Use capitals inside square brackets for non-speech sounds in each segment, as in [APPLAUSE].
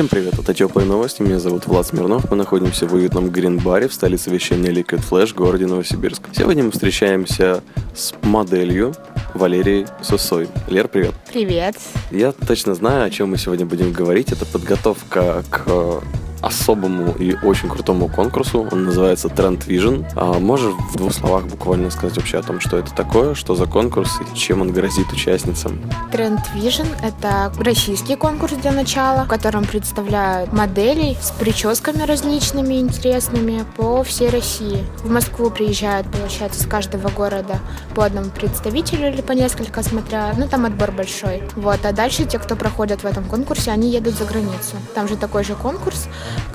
Всем привет, это Теплые новости, меня зовут Влад Смирнов, мы находимся в уютном грин-баре в столице вещания Liquid Flash, городе Новосибирск. Сегодня мы встречаемся с моделью Валерией Сусой. Лер, привет. Привет. Я точно знаю, о чем мы сегодня будем говорить. Это подготовка к особому и очень крутому конкурсу. Он называется Trend Vision. А можешь в двух словах буквально сказать вообще о том, что это такое, что за конкурс и чем он грозит участницам? Trend Vision — это российский конкурс для начала, в котором представляют моделей с прическами различными, интересными по всей России. В Москву приезжают, получается, с каждого города по одному представителю или по несколько, смотря, ну там отбор большой. Вот, а дальше те, кто проходят в этом конкурсе, они едут за границу. Там же такой же конкурс,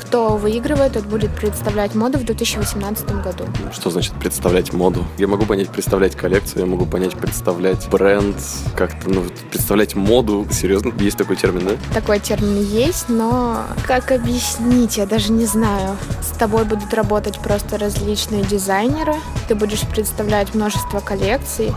кто выигрывает, тот будет представлять моду в 2018 году. Что значит представлять моду? Я могу понять представлять коллекцию, я могу понять представлять бренд, как-то, ну, представлять моду. Серьезно, есть такой термин, да? Такой термин есть, но как объяснить, я даже не знаю. С тобой будут работать просто различные дизайнеры, ты будешь представлять множество коллекций.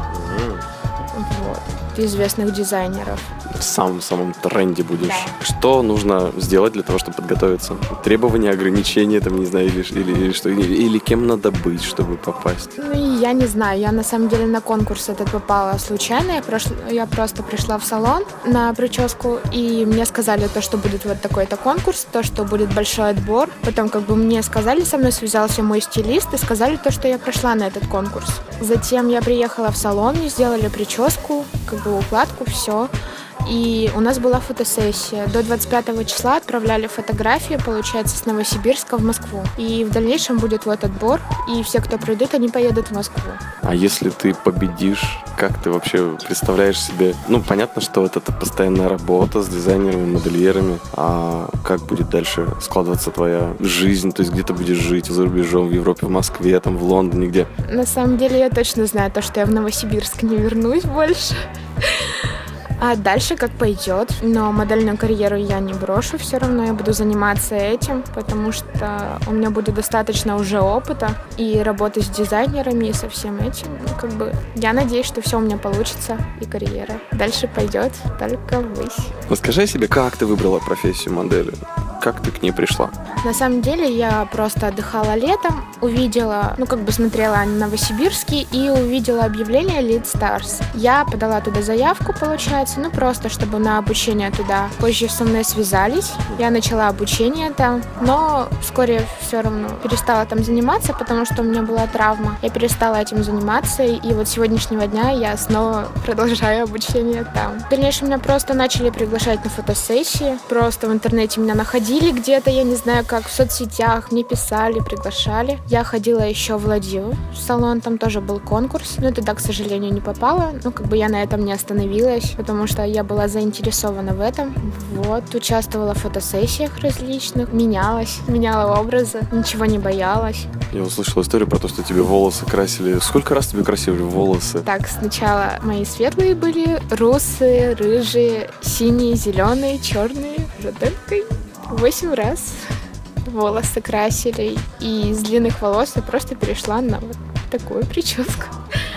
Вот известных дизайнеров. В самом-самом тренде будешь. Да. Что нужно сделать для того, чтобы подготовиться? Требования, ограничения, там, не знаю, или, или, или что, или, или кем надо быть, чтобы попасть? Ну, я не знаю. Я, на самом деле, на конкурс этот попала случайно. Я, прош... я просто пришла в салон на прическу, и мне сказали то, что будет вот такой-то конкурс, то, что будет большой отбор. Потом, как бы, мне сказали, со мной связался мой стилист, и сказали то, что я прошла на этот конкурс. Затем я приехала в салон, мне сделали прическу, как бы укладку, все. И у нас была фотосессия. До 25 числа отправляли фотографии, получается, с Новосибирска в Москву. И в дальнейшем будет вот отбор, и все, кто пройдет, они поедут в Москву. А если ты победишь, как ты вообще представляешь себе? Ну, понятно, что вот это постоянная работа с дизайнерами, модельерами. А как будет дальше складываться твоя жизнь? То есть где ты будешь жить? За рубежом, в Европе, в Москве, там, в Лондоне, где? На самом деле я точно знаю то, что я в Новосибирск не вернусь больше. А дальше как пойдет. Но модельную карьеру я не брошу, все равно я буду заниматься этим, потому что у меня будет достаточно уже опыта и работы с дизайнерами и со всем этим. Ну, как бы я надеюсь, что все у меня получится и карьера. Дальше пойдет только ввысь. Расскажи себе, как ты выбрала профессию модели? Как ты к ней пришла? На самом деле я просто отдыхала летом, увидела, ну как бы смотрела Новосибирский и увидела объявление Lead Stars. Я подала туда заявку, получается, ну просто чтобы на обучение туда. Позже со мной связались, я начала обучение там, но вскоре все равно перестала там заниматься, потому что у меня была травма. Я перестала этим заниматься, и вот с сегодняшнего дня я снова продолжаю обучение там. В дальнейшем меня просто начали приглашать на фотосессии, просто в интернете меня находили где-то, я не знаю как, в соцсетях, мне писали, приглашали. Я ходила еще в Ладью, в салон, там тоже был конкурс, но туда, к сожалению, не попала. Ну, как бы я на этом не остановилась, потому что я была заинтересована в этом. Вот, участвовала в фотосессиях различных, менялась, меняла образы, ничего не боялась. Я услышала историю про то, что тебе волосы красили. Сколько раз тебе красили волосы? Так, сначала мои светлые были, русые, рыжие, синие, зеленые, черные, жаделькой. Восемь раз волосы красили, и из длинных волос я просто перешла на вот такую прическу.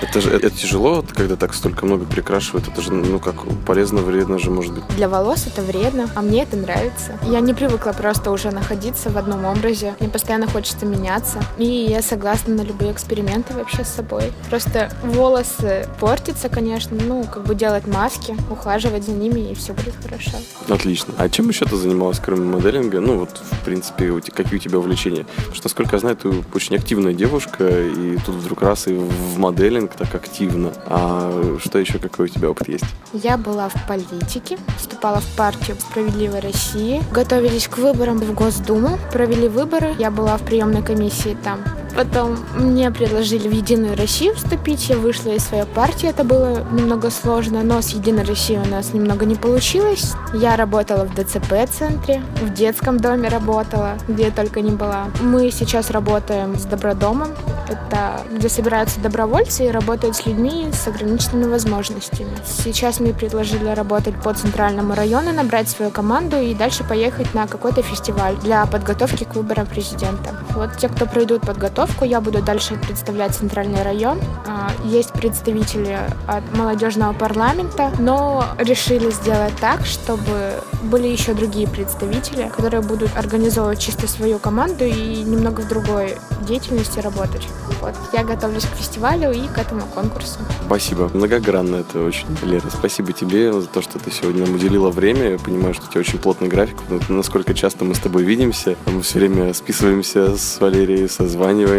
Это же это тяжело, когда так столько много прикрашивают. Это же, ну как, полезно, вредно же может быть. Для волос это вредно, а мне это нравится. Я не привыкла просто уже находиться в одном образе. Мне постоянно хочется меняться. И я согласна на любые эксперименты вообще с собой. Просто волосы портятся, конечно. Ну, как бы делать маски, ухаживать за ними, и все будет хорошо. Отлично. А чем еще ты занималась, кроме моделинга? Ну, вот, в принципе, какие у тебя увлечения? Потому что, насколько я знаю, ты очень активная девушка, и тут вдруг раз и в моделинг так активно. А что еще, какой у тебя опыт есть? Я была в политике, вступала в партию «Справедливой России», готовились к выборам в Госдуму, провели выборы, я была в приемной комиссии там. Потом мне предложили в Единую Россию вступить. Я вышла из своей партии. Это было немного сложно, но с Единой Россией у нас немного не получилось. Я работала в ДЦП-центре, в детском доме работала, где я только не была. Мы сейчас работаем с Добродомом. Это где собираются добровольцы и работают с людьми с ограниченными возможностями. Сейчас мне предложили работать по центральному району, набрать свою команду и дальше поехать на какой-то фестиваль для подготовки к выборам президента. Вот те, кто пройдут подготовку, я буду дальше представлять центральный район. А, есть представители от молодежного парламента, но решили сделать так, чтобы были еще другие представители, которые будут организовывать чисто свою команду и немного в другой деятельности работать. Вот. Я готовлюсь к фестивалю и к этому конкурсу. Спасибо. Многогранно это очень, Лера. Спасибо тебе за то, что ты сегодня нам уделила время. Я понимаю, что у тебя очень плотный график. Насколько часто мы с тобой видимся. Мы все время списываемся с Валерией, созваниваемся.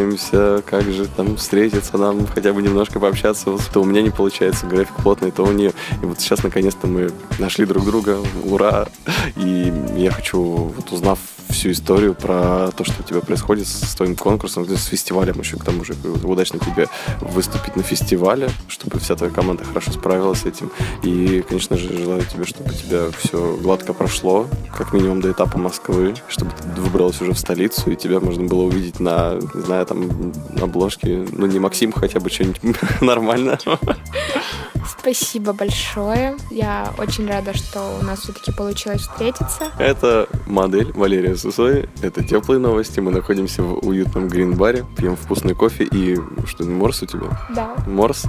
Как же там встретиться нам, хотя бы немножко пообщаться. Вот, то у меня не получается график плотный, то у нее. И вот сейчас наконец-то мы нашли друг друга. Ура! И я хочу, вот узнав всю историю про то, что у тебя происходит с твоим конкурсом, с фестивалем еще к тому же. Удачно тебе выступить на фестивале, чтобы вся твоя команда хорошо справилась с этим. И, конечно же, желаю тебе, чтобы у тебя все гладко прошло, как минимум до этапа Москвы, чтобы ты выбралась уже в столицу, и тебя можно было увидеть на, не знаю, там, обложке, ну, не Максим, хотя бы что-нибудь [LAUGHS] нормально. [LAUGHS] Спасибо большое. Я очень рада, что у нас все-таки получилось встретиться. Это модель Валерия Сусой. Это теплые новости. Мы находимся в уютном грин-баре, пьем вкусный кофе и что, морс у тебя? Да. Морс.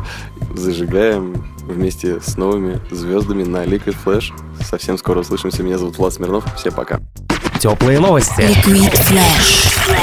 Зажигаем вместе с новыми звездами на Liquid Flash. Совсем скоро услышимся. Меня зовут Влад Смирнов. Всем пока. Теплые новости. Liquid Flash.